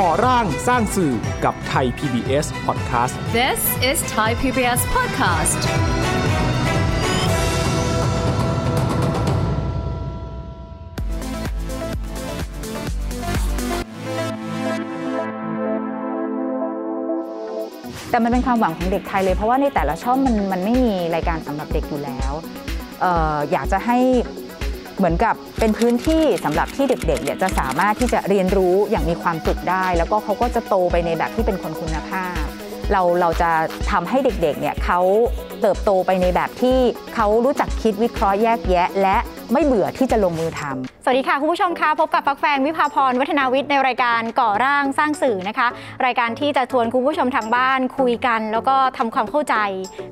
ก่อร่างสร้างสื่อกับไทย PBS Podcast This is Thai PBS Podcast แต่มันเป็นความหวังของเด็กไทยเลย เพราะว่าในแต่ละช่องมันมันไม่มีรายการสำหรับเด็กอยู่แล้วเอออยากจะให้ เหมือนกับเป็นพื้นที่สำหรับที่เด็กๆเนี่ยจะสามารถที่จะเรียนรู้อย่างมีความสุขได้ แล้วก็เขาก็จะโตไปในแบบที่เป็นคนคุณภาพ เราเราจะทำให้เด็กๆเนี่ยเขาเติบโตไปในแบบที่เขารู้จักคิดวิเคราะห์แยกแยะ และ ไม่เบื่อที่จะลงมือทำสวัสดีค่ะ คุณผู้ชมคะพบกับฟักแฟงวิภาพรวัฒนาวิทย์ในรายการก่อร่างสร้างสื่อนะคะ รายการที่จะชวนคุณผู้ชมทางบ้านคุยกัน แล้วก็ทำความเข้าใจ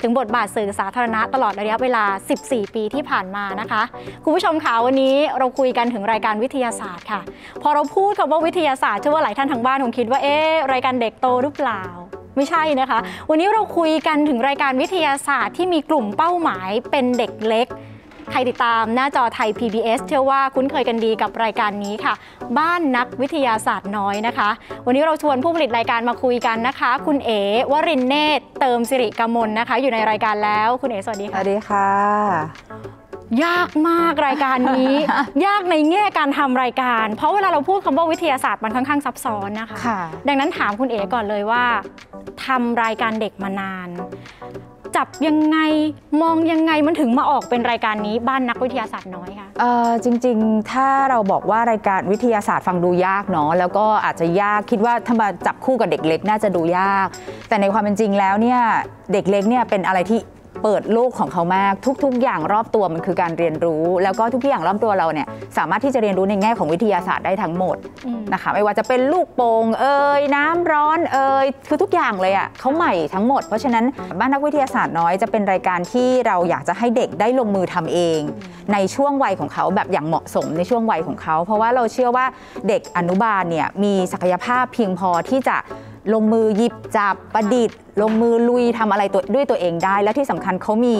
ถึงบทบาทสื่อสาธารณะตลอดระยะเวลา 14 ปีที่ผ่านมานะคะ คุณผู้ชมคะวันนี้เราคุยกันถึงรายการวิทยาศาสตร์ค่ะ พอเราพูดคำว่าวิทยาศาสตร์เชื่อว่าหลายท่านทางบ้านคงคิดว่าเอ๊ะรายการเด็กโตหรือเปล่าไม่ใช่นะคะ วันนี้เราคุยกันถึงรายการวิทยาศาสตร์ที่มีกลุ่มเป้าหมายเป็นเด็กเล็ก ใครติดตามหน้าจอไทย PBS เชื่อว่าคุ้นเคยกันดีกับรายการนี้ค่ะ บ้านนักวิทยาศาสตร์น้อยนะคะ วันนี้เราชวนผู้ผลิตรายการมาคุยกันนะคะ คุณเอ๋วรินเนตรเติมสิริกมลนะคะ อยู่ในรายการแล้วคุณเอ๋สวัสดีสค่ะวัสดีค่ะ ยากมากรายการนี้ ยากในแง่การทำรายการ เพราะเวลาเราพูดคำว่าวิทยาศาสตร์มันค่อนข้างซับซ้อนนะคะค่ะดังนั้นถามคุณเอ๋ก่อนเลยว่าทำรายการเด็กมานาน จับยังไงมองยังไงมันถึงมาออกเป็นรายการนี้บ้านนักวิทยาศาสตร์น้อยค่ะเอ่อจริงๆ ถ้าเราบอกว่ารายการวิทยาศาสตร์ฟังดูยากเนาะแล้วก็อาจจะยากคิดว่าถ้ามาจับคู่กับเด็กเล็กน่าจะดูยาก แต่ในความเป็นจริงแล้วเนี่ยเด็กเล็กเนี่ยเป็นอะไรที่ เปิดโลกของเขามากทุก ๆ อย่างรอบตัวมันคือการเรียนรู้ แล้วก็ทุกอย่างรอบตัวเราเนี่ยสามารถที่จะเรียนรู้ในแง่ของวิทยาศาสตร์ได้ทั้งหมดอืมนะคะไม่ว่าจะเป็นลูกโป่งเอ่ยน้ำร้อนเอ่ยคือทุกอย่างเลยอะ่ะเขาใหม่ทั้งหมด เพราะฉะนั้นบ้านนักวิทยาศาสตร์น้อยจะเป็นรายการที่เราอยากจะให้เด็กได้ลงมือทำเอง ในช่วงวัยของเขาแบบอย่างเหมาะสมในช่วงวัยของเขา เพราะว่าเราเชื่อว่าเด็กอนุบาลเนี่ยมีศักยภาพเพียงพอที่จะ ลงมือหยิบจับประดิษฐ์ ลงมือลุยทำอะไรตัวด้วยตัวเองได้ และที่สำคัญเขามี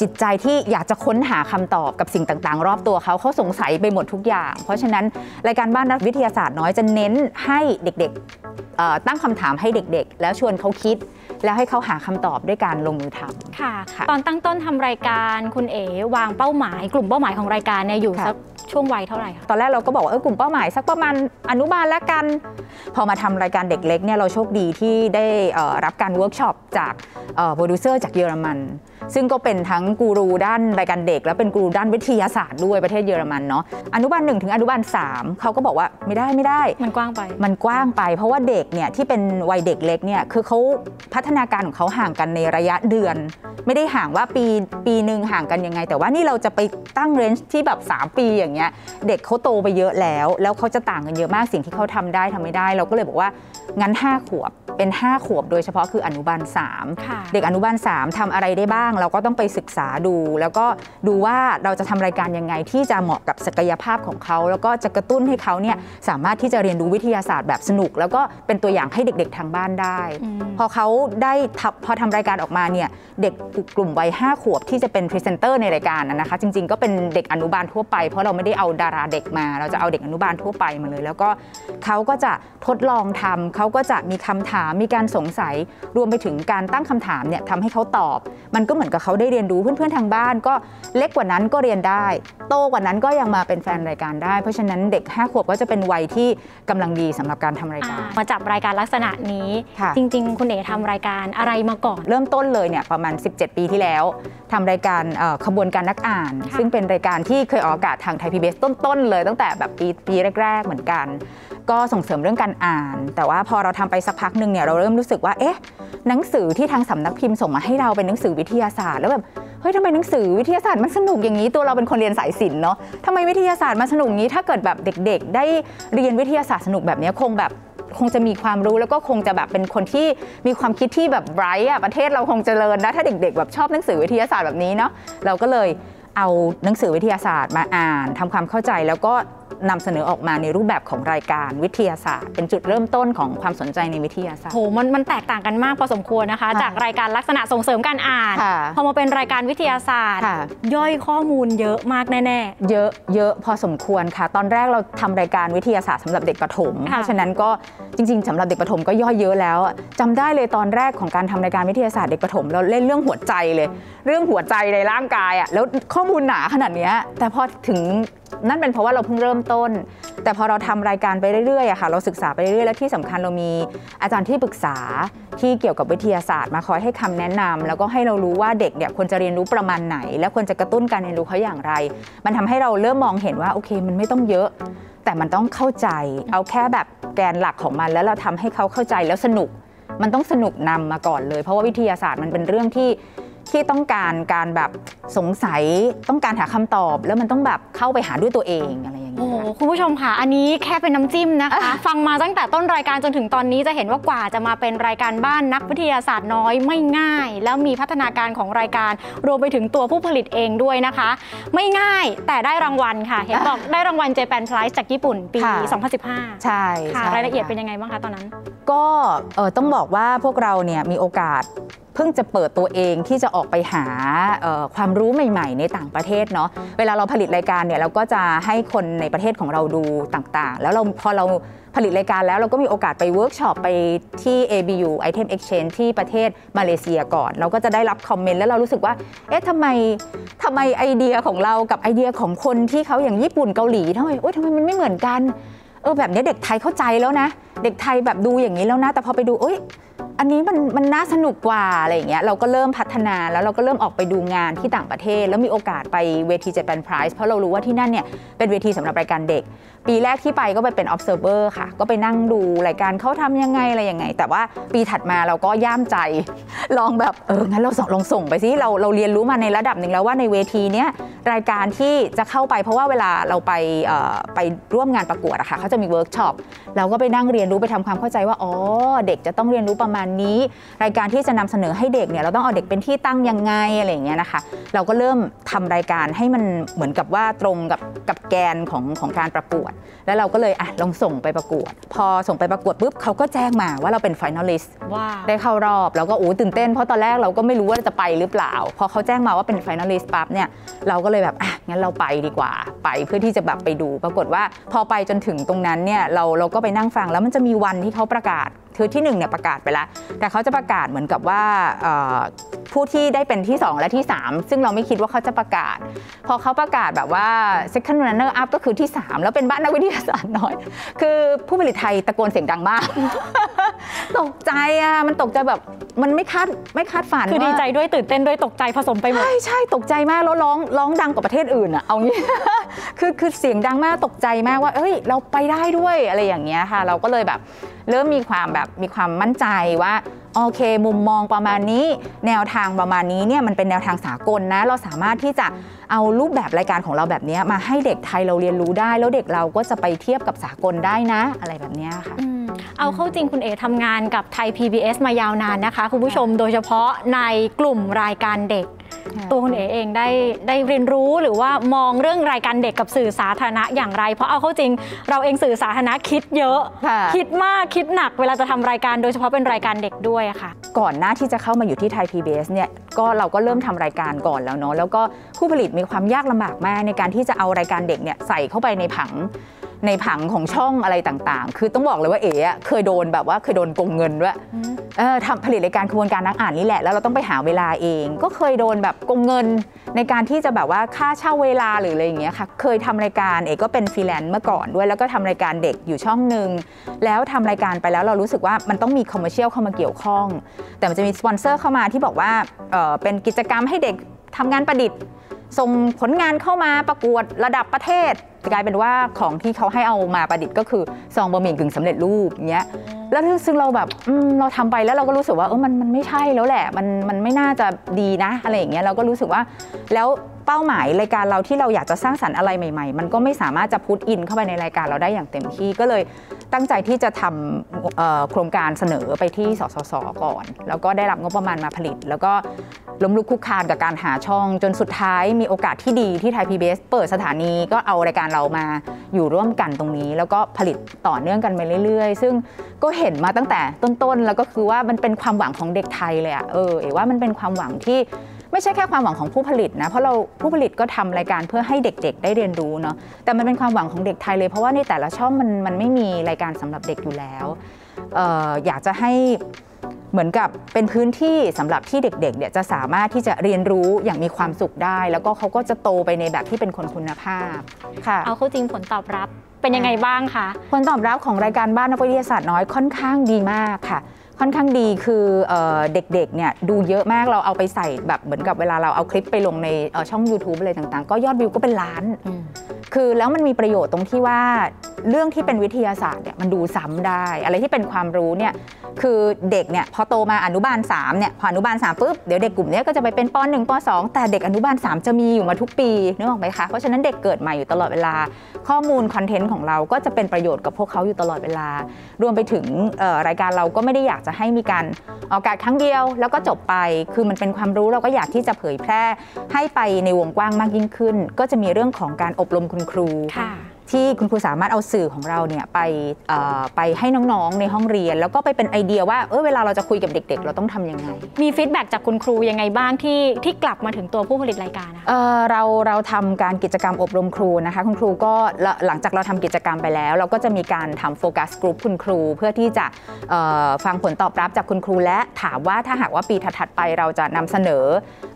จิตใจที่อยากจะค้นหาคำตอบกับสิ่งต่างๆ รอบตัวเขาเขาสงสัยไปหมดทุกอย่าง เพราะฉะนั้นรายการบ้านนักวิทยาศาสตร์น้อยจะเน้นให้เด็กๆตั้งคำถามให้เด็กๆ แล้วชวนเขาคิด แล้วให้เขาหาคำตอบด้วยการลงมือทำค่ะค่ะตอนตั้งต้นทำรายการคุณเอ๋วางเป้าหมาย กลุ่มเป้าหมายของรายการเนี่ยอยู่ค่ะสักช่วงวัยเท่าไหร่คะตอนแรกเราก็บอกว่าเออกลุ่มเป้าหมายสักประมาณอนุบาลละกัน พอมาทำรายการเด็กเล็กเนี่ยเราโชคดีที่ได้เอ่อรับการเวิร์กช็อปจากโปรดิวเซอร์จากเยอรมัน ซึ่งก็เป็นทั้งกูรูด้านรายการเด็ก และเป็นกูรูด้านวิทยาศาสตร์ด้วยประเทศเยอรมันเนาะอนุบาลหนึ่งถึงอนุบาลสามเขาก็บอกว่าไม่ได้ไม่ได้ มันกว้างไป มันกว้างไป เพราะว่าเด็กเนี่ยที่เป็นวัยเด็กเล็กเนี่ยคือเขาพัฒนาการของเขาห่างกันในระยะเดือน ไม่ได้ห่างว่าปีปีหนึ่งห่างกันยังไง แต่ว่านี่เราจะไปตั้งเรนจ์ที่แบบ 3 ปีอย่างเงี้ยเด็กเขาโตไปเยอะแล้ว แล้วเขาจะต่างกันเยอะมากสิ่งที่เขาทำได้ทำไม่ได้ เราก็เลยบอกว่า งั้น 5 ขวบเป็น 5 ขวบโดยเฉพาะคืออนุบาล3ค่ะเด็กอนุบาล 3ทำอะไรได้บ้าง เราก็ต้องไปศึกษาดู แล้วก็ดูว่าเราจะทำรายการยังไงที่จะเหมาะกับศักยภาพของเขา แล้วก็จะกระตุ้นให้เขาเนี่ยสามารถที่จะเรียนรู้วิทยาศาสตร์แบบสนุก แล้วก็เป็นตัวอย่างให้เด็ก ๆ ทางบ้านได้อืมพอเขาได้ทำพอทำรายการออกมาเนี่ยเด็กกลุ่มวัย5ขวบที่จะเป็นพรีเซนเตอร์ในรายการนะนะคะ จริง ๆ ก็เป็นเด็กอนุบาลทั่วไป เพราะเราไม่ได้เอาดาราเด็กมา เราจะเอาเด็กอนุบาลทั่วไปมาเลย แล้วก็เขาก็จะทดลองทำเขาก็จะมีคำถามมีการสงสัยรวมไปถึงการตั้งคำถามเนี่ยทำให้เขาตอบ มันก็เหมือนกับเขาได้เรียนรู้เพื่อนๆทางบ้าน ก็เล็กกว่านั้นก็เรียนได้ โตกว่านั้นก็ยังมาเป็นแฟนรายการได้ เพราะฉะนั้นเด็ก 5 ขวบก็จะเป็นวัยที่กำลังดีสำหรับการทำรายการมาจับรายการลักษณะนี้ค่ะจริง ๆ คุณเอ๋ทำรายการอะไรมาก่อน เริ่มต้นเลยเนี่ยประมาณ 17 ปีที่แล้วทำรายการเอ่อขบวนการนักอ่านค่ะซึ่งเป็นรายการที่เคยออกอากาศทางไทยพีบีต้นๆเลยตั้งแต่แบบปีปีแรก ๆ เหมือนกัน ก็ส่งเสริมเรื่องการอ่าน แต่ว่าพอเราทำไปสักพักหนึ่งเนี่ยเราเริ่มรู้สึกว่าเอ๊ะหนังสือที่ทางสำนักพิมพ์ส่งมาให้เราเป็นหนังสือวิทยาศาสตร์แล้วแบบเฮ้ยทำไมหนังสือวิทยาศาสตร์มันสนุกอย่างนี้ตัวเราเป็นคนเรียนสายศิลป์เนาะทำไมวิทยาศาสตร์มันสนุกงี้ถ้าเกิดแบบเด็ก ๆ ได้เรียนวิทยาศาสตร์สนุกแบบนี้คงแบบคงจะมีความรู้แล้วก็คงจะแบบเป็นคนที่มีความคิดที่แบบไบรท์อะประเทศเราคงเจริญนะถ้าเด็ก ๆ แบบชอบหนังสือวิทยาศาสตร์แบบนี้เนาะเราก็เลยเอาหนังสือวิทยาศาสตร์มาอ่านทำความเข้าใจแล้วก็ นำเสนอออกมาในรูปแบบของรายการวิทยาศาสตร์ เป็นจุดเริ่มต้นของความสนใจในวิทยาศาสตโหร์มันมันแตกต่างกันมากพอสมควรนะคะค่ะจากรายการลักษณะส่งเสริมการอ่าน ค่ะพอมาเป็นรายการวิทยาศาสตร์ ค่ะ ย่อยข้อมูลเยอะมากแน่ เยอะเยอะพอสมควรค่ะ ตอนแรกเราทำรายการวิทยาศาสตร์สำหรับเด็กประถม ค่ะ เพราะฉะนั้นก็จริง ๆสำหรับเด็กประถมก็ย่อยเยอะแล้วอะจำได้เลยตอนแรกของการทำรายการวิทยาศาสตร์เด็กประถมเราเล่นเรื่องหัวใจเลย เรื่องหัวใจในร่างกายอะแล้วข้อมูลหนาขนาดเนี้ยแต่พอถึงนั่นเป็นเพราะว่าเราเพิ่งเริ่มต้น แต่พอเราทำรายการไปเรื่อยๆอะค่ะ เราศึกษาไปเรื่อยๆ และที่สำคัญเรามีอาจารย์ที่ปรึกษาที่เกี่ยวกับวิทยาศาสตร์ มาคอยให้คำแนะนำแล้วก็ให้เรารู้ว่าเด็กเนี่ยควรจะเรียนรู้ประมาณไหน และควรจะกระตุ้นการเรียนรู้เขาอย่างไร มันทำให้เราเริ่มมองเห็นว่าโอเค มันไม่ต้องเยอะ แต่มันต้องเข้าใจ เอาแค่แบบแกนหลักของมันแล้วเราทำให้เขาเข้าใจแล้วสนุกมันต้องสนุกนำมาก่อนเลย เพราะว่าวิทยาศาสตร์มันเป็นเรื่องที่ ที่ต้องการการแบบสงสัยต้องการหาคำตอบ แล้วมันต้องแบบเข้าไปหาด้วยตัวเองอะไรอย่างๆโอ้เงี้ยโหคุณผู้ชมค่ะ อันนี้แค่เป็นน้ำจิ้มนะคะ ฟังมาตั้งแต่ต้นรายการจนถึงตอนนี้จะเห็นว่ากว่าจะมาเป็นรายการบ้านนักวิทยาศาสตร์น้อยไม่ง่าย แล้วมีพัฒนาการของรายการรวมไปถึงตัวผู้ผลิตเองด้วยนะคะ ไม่ง่ายแต่ได้รางวัลค่ะ เห็นบอกได้รางวัล Japan Prize จากญี่ปุ่นปีค่ะ2015 ใช่ค่ะใช่รายละเอียดค่เป็นยังไงบ้างคะตอนนั้น ก็เออต้องบอกว่าพวกเราเนี่ยมีโอกาสเพิ่งจะเปิดตัวเองที่จะออกไปหาความรู้ใหม่ ๆ ในต่างประเทศเนาะเวลาเราผลิตรายการเนี่ยเราก็จะให้คนในประเทศของเราดูต่างๆ แล้วเราพอเราผลิตรายการแล้วเราก็มีโอกาสไปเวิร์กช็อปไปที่ ABU Item Exchange ที่ประเทศมาเลเซียก่อน เราก็จะได้รับคอมเมนต์แล้วเรารู้สึกว่า เอ๊ะทำไมทำไมไอเดียของเรากับไอเดียของคนที่เขาอย่างญี่ปุ่นเกาหลีทำไมโอ๊ยทำไมมันไม่เหมือนกัน เออแบบนี้เด็กไทยเข้าใจแล้วนะ เด็กไทยแบบดูอย่างนี้แล้วนะ แต่พอไปดูเอ้ย อันนี้มันมันน่าสนุกกว่าอะไรอย่างเงี้ยเราก็เริ่มพัฒนาแล้วเราก็เริ่มออกไปดูงานที่ต่างประเทศ แล้วมีโอกาสไปเวที Japan Prize เพราะเรารู้ว่าที่นั่นเนี่ยเป็นเวทีสำหรับรายการเด็ก ปีแรกที่ไปก็ไปเป็น observer ค่ะ ก็ไปนั่งดูรายการเขาทำยังไงอะไรยังไง แต่ว่าปีถัดมาเราก็ย่ามใจ ลองแบบเอองั้นเราส่งลองส่งไปสิเราเราเรียนรู้มาในระดับหนึ่งแล้วว่าในเวทีเนี้ยรายการที่จะเข้าไปเพราะว่าเวลาเราไปไปร่วมงานประกวดอะค่ะเขาจะมีเวิร์กช็อปเราก็ไปนั่งเรียนรู้ไปทำความเข้าใจว่าอ๋อเด็กจะต้องเรียนรู้ประมาณนี้ รายการที่จะนำเสนอให้เด็กเนี่ยเราต้องเอาเด็กเป็นที่ตั้งยังไงอะไรอย่างเงี้ยนะคะ เราก็เริ่มทำรายการให้มันเหมือนกับว่าตรงกับกับแกนของของการประกวด แล้วเราก็เลยอะลองส่งไปประกวด พอส่งไปประกวดปุ๊บเขาก็แจ้งมาว่าเราเป็น finalist ว้าวได้เข้ารอบแล้วก็โอ้ตื่นเต้นเพราะตอนแรกเราก็ไม่รู้ว่าจะไปหรือเปล่า พอเขาแจ้งมาว่าเป็น finalist ปั๊บเนี่ยเราก็เลยแบบอะงั้นเราไปดีกว่า ไปเพื่อที่จะแบบไปดู ปรากฏว่าพอไปจนถึงตรงนั้นเนี่ยเราเราก็ไปนั่งฟังแล้วมันจะมีวันที่เขาประกาศ คือที่หนึ่งเนี่ยประกาศไปแล้ว แต่เขาจะประกาศเหมือนกับว่าเอ่อผู้ที่ได้เป็นที่ 2 และที่ 3 ซึ่งเราไม่คิดว่าเขาจะประกาศ พอเขาประกาศแบบว่า second runner up ก็คือที่ 3 แล้วเป็นบ้านนักวิทยาศาสตร์น้อย คือผู้ผลิตไทยตะโกนเสียงดังมาก ตกใจอะ มันตกใจแบบมันไม่คาดไม่คาดฝันคือดีว่าใจด้วยตื่นเต้นด้วยตกใจผสมไปหมด ใช่ใช่ตกใจมากแล้วร้องร้องดังกว่าประเทศอื่นอะเอางี้คือคือเสียงดังมากตกใจมากว่า เอ้ย เราไปได้ด้วยอะไรอย่างเงี้ยค่ะ เราก็เลยแบบ เริ่มมีความแบบมีความมั่นใจว่าโอเค มุมมองประมาณนี้ แนวทางประมาณนี้เนี่ยมันเป็นแนวทางสากลนะ เราสามารถที่จะเอารูปแบบรายการของเราแบบนี้มาให้เด็กไทยเราเรียนรู้ได้ แล้วเด็กเราก็จะไปเทียบกับสากลได้นะ อะไรแบบนี้ค่ะ เอาเข้าจริงคุณเอทำงานกับไทย PBS มายาวนานนะคะ คุณผู้ชมโดยเฉพาะในกลุ่มรายการเด็กค่ะตัวคุณเอเองได้ได้เรียนรู้หรือว่ามองเรื่องรายการเด็กกับสื่อสาธารณะอย่างไร เพราะเอาเข้าจริงเราเองสื่อสาธารณะคิดเยอะค่ะคิดมากคิดหนักเวลาจะทำรายการโดยเฉพาะเป็นรายการเด็กด้วยอะค่ะ ก่อนหน้าที่จะเข้ามาอยู่ที่ไทย PBS เนี่ยก็เราก็เริ่มทำรายการก่อนแล้วเนาะแล้วก็ผู้ผลิตมีความยากลำบากมากในการที่จะเอารายการเด็กเนี่ยใส่เข้าไปในผัง ในผังของช่องอะไรต่างๆ คือต้องบอกเลยว่าเอ๋อะเคยโดนแบบว่าเคยโดนโกงเงินด้วยเออทำผลิตรายการขบวนการนักอ่านนี่แหละ แล้วเราต้องไปหาเวลาเอง ก็เคยโดนแบบโกงเงินในการที่จะแบบว่าค่าเช่าเวลาหรืออะไรอย่างเงี้ยค่ะ เคยทำรายการเอ๋ก็เป็นฟรีแลนซ์เมื่อก่อนด้วย แล้วก็ทำรายการเด็กอยู่ช่องหนึ่งแล้วทำรายการไปแล้วเรารู้สึกว่ามันต้องมี commercial เข้ามาเกี่ยวข้อง แต่มันจะมีสปอนเซอร์เข้ามาที่บอกว่าเอ่อเป็นกิจกรรมให้เด็กทำงานประดิษฐ์ส่งผลงานเข้ามาประกวดระดับประเทศ กลายเป็นว่าของที่เขาให้เอามาประดิษฐ์ก็คือซองบะหมี่กึ่งสำเร็จรูปอย่างเงี้ยแล้วซึ่งเราแบบอืมเราทำไปแล้วเราก็รู้สึกว่าเออมันมันไม่ใช่แล้วแหละมันมันไม่น่าจะดีนะอะไรอย่างเงี้ยเราก็รู้สึกว่าแล้วเป้าหมายรายการเราที่เราอยากจะสร้างสรรค์อะไรใหม่ ๆ มันก็ไม่สามารถจะ put in เข้าไปในรายการเราได้อย่างเต็มที่ก็เลย ตั้งใจที่จะทำโครงการเสนอไปที่สสสก่อน แล้วก็ได้รับงบประมาณมาผลิต แล้วก็ล้มลุกคุกคานกับการหาช่อง จนสุดท้ายมีโอกาสที่ดีที่ไทย PBS เปิดสถานีก็เอารายการเรามาอยู่ร่วมกันตรงนี้ แล้วก็ผลิตต่อเนื่องกันไปเรื่อยๆ ซึ่งก็เห็นมาตั้งแต่ต้นๆ แล้วก็คือว่ามันเป็นความหวังของเด็กไทยเลยอะเออเอว่ามันเป็นความหวังที่ ไม่ใช่แค่ความหวังของผู้ผลิตนะเพราะเราผู้ผลิตก็ทำรายการเพื่อให้เด็กๆ ได้เรียนรู้เนาะแต่มันเป็นความหวังของเด็กไทยเลยเพราะว่าในแต่ละช่องมันมันไม่มีรายการสำหรับเด็กอยู่แล้วเอออยากจะให้เหมือนกับเป็นพื้นที่สำหรับที่เด็กๆเนี่ยจะสามารถที่จะเรียนรู้อย่างมีความสุขได้ แล้วก็เขาก็จะโตไปในแบบที่เป็นคนคุณภาพค่ะเอาเข้าจริงผลตอบรับเป็นยังไงบ้างคะผลตอบรับของรายการบ้านนักวิทยาศาสตร์น้อยค่อนข้างดีมากค่ะ ค่อนข้างดีคือเอเด็กๆเนี่ยดูเยอะมากเราเอาไปใส่แบบเหมือนกับเวลาเราเอาคลิปไปลงในช่อง YouTube อะไรต่างๆ ก็ยอดวิวก็เป็นล้าน คือแล้วมันมีประโยชน์ตรงที่ว่าเรื่องที่เป็นวิทยาศาสตร์เนี่ยมันดูซ้ำได้ อะไรที่เป็นความรู้เนี่ยคือเด็กเนี่ยพอโตมาอนุบาล3เนี่ยพออนุบาล3ปุ๊บเดี๋ยวเด็กกลุ่มนี้ก็จะไปเป็นป .1 ป .2 แต่เด็กอนุบาล 3 จะมีอยู่มาทุกปีนึกออกไหมคะเพราะฉะนั้นเด็กเกิดใหม่อยู่ตลอดเวลา ข้อมูลคอนเทนต์ของเราก็จะเป็นประโยชน์กับพวกเขาอยู่ตลอดเวลา รวมไปถึงรายการเราก็ไม่ได้อยากจะให้มีการออกอากาศครั้งเดียว แล้วก็จบไปคือมันเป็นความรู้เราก็อยากที่จะเผยแพร่ให้ไปในวงกว้างมากยิ่งขึ้น ก็จะมีเรื่องของการอบรมคุณครูค่ะ ที่คุณครูสามารถเอาสื่อของเราเนี่ยไปเอ่อไปให้น้องๆในห้องเรียน แล้วก็ไปเป็นไอเดียว่าเออเวลาเราจะคุยกับเด็ก ๆ เราต้องทำยังไง มีฟีดแบ็กจากคุณครูยังไงบ้างที่ที่กลับมาถึงตัวผู้ผลิตรายการนะคะเอ่อเราเราทำการกิจกรรมอบรมครูนะคะ คุณครูก็ละหลังจากเราทำกิจกรรมไปแล้ว เราก็จะมีการทำโฟกัสกลุ่มคุณครู เพื่อที่จะเอ่อฟังผลตอบรับจากคุณครู และถามว่าถ้าหากว่าปีถัดๆไปเราจะนำเสนอ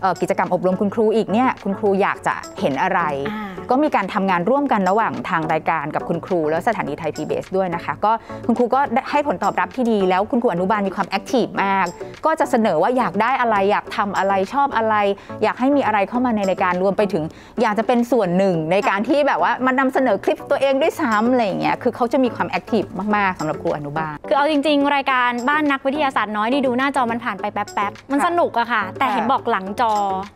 เอ่อกิจกรรมอบรมคุณครูอีกเนี่ยคุณครูอยากจะเห็นอะไรอ่าก็มีการทำงานร่วมกันระหว่างทางรายการกับคุณครู แล้วสถานีไทย PBS ด้วยนะคะ ก็คุณครูก็ได้ให้ผลตอบรับที่ดี แล้วคุณครูอนุบาลมีความแอคทีฟมาก ก็จะเสนอว่าอยากได้อะไรอยากทำอะไรชอบอะไร อยากให้มีอะไรเข้ามาในรายการรวมไปถึง อยากจะเป็นส่วนหนึ่งในการที่แบบว่ามันนำเสนอคลิปตัวเองด้วยซ้ำอะไรอย่างเงี้ยคือเขาจะมีความแอคทีฟมากๆสำหรับครูอนุบาลคือเอาจริง ๆ รายการบ้านนักวิทยาศาสตร์น้อยนี่ดูหน้าจอมันผ่านไปแป๊บๆมันค่ะสนุกอะค่ะ แต่เห็นบอกหลังจอ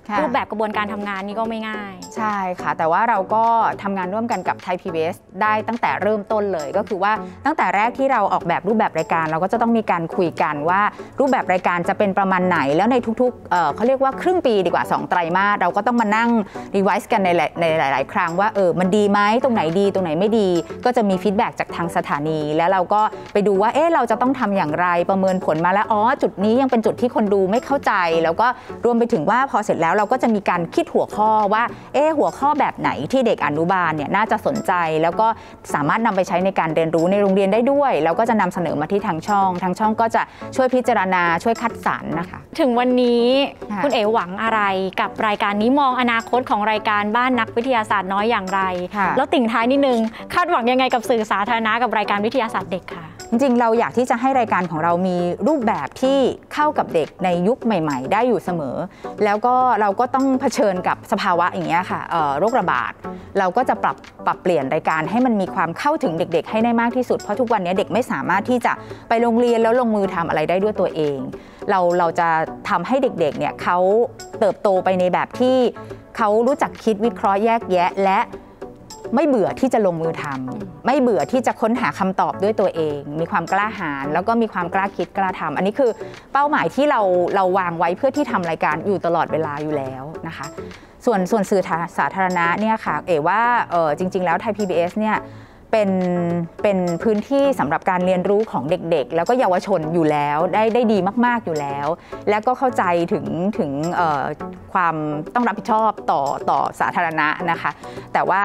ค่ะรูปแบบกระบวนการทำงานนี่ก็ไม่ง่าย ใช่ค่ะ แต่ว่าเราก็ทำงานร่วมกันกับไทย PBS ได้ตั้งแต่เริ่มต้นเลย ก็คือว่าตั้งแต่แรกที่เราออกแบบรูปแบบรายการ เราก็จะต้องมีการคุยกันว่ารูปแบบรายการจะเป็นประมาณไหน แล้วในทุกๆเเขาเรียกว่าครึ่งปีดีกว่า 2 ไตรมาสเราก็ต้องมานั่ง revise กันในหลายในหลาย ๆ ครั้งว่าเออมันดีไหมตรงไหนดีตรงไหนไม่ดี ก็จะมี feedback จากทางสถานี แล้วเราก็ไปดูว่าเอ๊ะเราจะต้องทำอย่างไรประเมินผลมาแล้วอ๋อจุดนี้ยังเป็นจุดที่คนดูไม่เข้าใจ แล้วก็รวมไปถึงว่าพอเสร็จแล้วเราก็จะมีการคิดหัวข้อว่าเอ๊ะหัวข้อแบบไหนที่เด็กอนุบาลเนี่ยน่าจะสนใจแล้วก็สามารถนำไปใช้ในการเรียนรู้ในโรงเรียนได้ด้วย แล้วก็จะนำเสนอมาที่ทางช่อง ทางช่องก็จะช่วยพิจารณาช่วยคัดสรรนะคะ ถึงวันนี้ค่ะคุณเอ๋หวังอะไรกับรายการนี้มองอนาคตของรายการบ้านนักวิทยาศาสตร์น้อยอย่างไรค่ะแล้วติ่งท้ายนิดนึงคาดหวังยังไงกับสื่อสาธารณะกับรายการวิทยาศาสตร์เด็กค่ะ จริงๆ เราอยากที่จะให้รายการของเรามีรูปแบบที่เข้ากับเด็กในยุคใหม่ ๆ ได้อยู่เสมอ แล้วก็เราก็ต้องเผชิญกับสภาวะอย่างเงี้ยค่ะเอ่อโรคระบาดเราก็จะปรับ ปรับเปลี่ยนรายการให้มันมีความเข้าถึงเด็ก ๆ ให้ได้มากที่สุด เพราะทุกวันนี้เด็กไม่สามารถที่จะไปโรงเรียนแล้วลงมือทำอะไรได้ด้วยตัวเอง เราเราจะทำให้เด็กๆเนี่ยเขาเติบโตไปในแบบที่เขารู้จักคิดวิเคราะห์แยกแยะและไม่เบื่อที่จะลงมือทำไม่เบื่อที่จะค้นหาคำตอบด้วยตัวเอง มีความกล้าหาญแล้วก็มีความกล้าคิดกล้าทำอันนี้คือเป้าหมายที่เราเราวางไว้เพื่อที่ทำรายการอยู่ตลอดเวลาอยู่แล้วนะคะ ส่วนส่วนสื่อสาธารณะเนี่ยค่ะเอ๋ว่าเออจริง ๆ แล้วไทย PBS เนี่ยเป็นเป็นพื้นที่สำหรับการเรียนรู้ของเด็กๆ แล้วก็เยาวชนอยู่แล้วได้ได้ดีมากๆอยู่แล้ว แล้วก็เข้าใจถึงถึงความต้องรับผิดชอบต่อต่อสาธารณะนะคะ แต่ว่า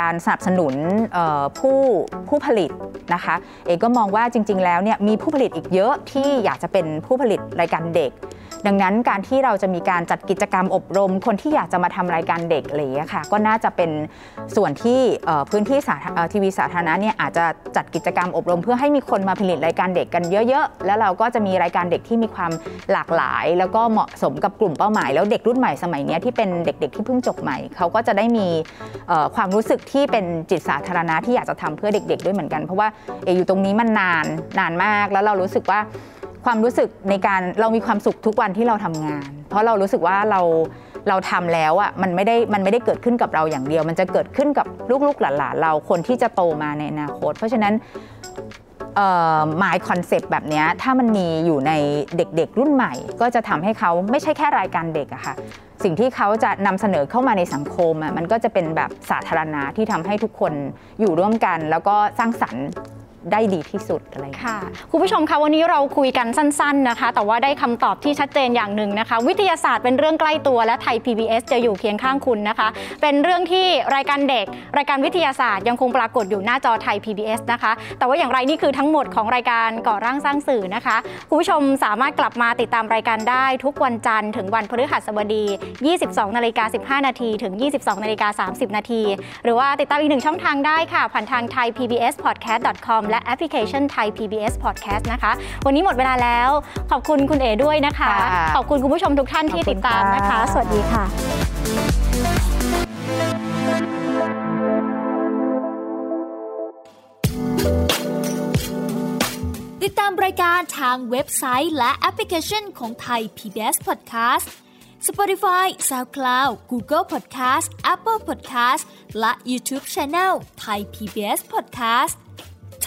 การสนับสนุนผู้ผู้ผลิตนะคะเอกก็มองว่าจริง ๆ แล้วเนี่ยมีผู้ผลิตอีกเยอะที่อยากจะเป็นผู้ผลิตรายการเด็ก ดังนั้นการที่เราจะมีการจัดกิจกรรมอบรม คนที่อยากจะมาทำรายการเด็กอะไรอย่างเงี้ยค่ะก็น่าจะเป็นส่วนที่พื้นที่ทีวีสาธารณะเนี่ยอาจจะจัดกิจกรรมอบรม เพื่อให้มีคนมาผลิตรายการเด็กกันเยอะๆ แล้วเราก็จะมีรายการเด็กที่มีความหลากหลาย แล้วก็เหมาะสมกับกลุ่มเป้าหมาย แล้วเด็กรุ่นใหม่สมัยนี้ที่เป็นเด็กๆ ที่เพิ่งจบใหม่เขาก็จะได้มีความรู้สึกที่เป็นจิตสาธารณะที่อยากจะทำเพื่อเด็ก ๆ ด้วยเหมือนกัน เพราะว่าเออยู่ตรงนี้มันนานนานมากแล้วเรารู้สึกว่า ความรู้สึกในการเรามีความสุขทุกวันที่เราทำงาน เพราะเรารู้สึกว่าเราเราทำแล้วอะมันไม่ได้มันไม่ได้เกิดขึ้นกับเราอย่างเดียว มันจะเกิดขึ้นกับลูกๆหลานๆเราคนที่จะโตมาในอนาคต เพราะฉะนั้นเอ่อ my concept แบบนี้ถ้ามันมีอยู่ในเด็กๆ รุ่นใหม่ ก็จะทำให้เขาไม่ใช่แค่รายการเด็กอะค่ะสิ่งที่เขาจะนำเสนอเข้ามาในสังคมอะมันก็จะเป็นแบบสาธารณะที่ทำให้ทุกคนอยู่ร่วมกัน แล้วก็สร้างสรรค์ ได้ดีที่สุดอะไรค่ะ คุณผู้ชมคะวันนี้เราคุยกันสั้น ๆนะคะ แต่ว่าได้คำตอบที่ชัดเจนอย่างหนึ่งนะคะ วิทยาศาสตร์เป็นเรื่องใกล้ตัวและไทย PBS จะอยู่เคียงข้างคุณนะคะ เป็นเรื่องที่รายการเด็ก รายการวิทยาศาสตร์ยังคงปรากฏอยู่หน้าจอไทย PBS นะคะ แต่ว่าอย่างไรนี่คือทั้งหมดของรายการก่อร่างสร้างสื่อนะคะ คุณผู้ชมสามารถกลับมาติดตามรายการได้ทุกวันจันทร์ถึงวันพฤหัสบดี 22นาฬิกา15 นาทีถึง 22นาฬิกา30 นาที หรือว่าติดตามอีกหนึ่งช่องทางได้ค่ะผ่านทาง thaipbspodcast.com และแอปพลิเคชัน Thai PBS Podcast นะคะ วันนี้หมดเวลาแล้ว ขอบคุณคุณเอด้วยนะคะค่ะขอบคุณคุณผู้ชมทุกท่านที่ขอบคุติณดตามนะคะค่ะสวัสดีค่ะติดตามรายการทางเว็บไซต์และแอปพลิเคชันของไทย PBS Podcast Spotify SoundCloud Google Podcast Apple Podcast และ YouTube Channel Thai PBS Podcast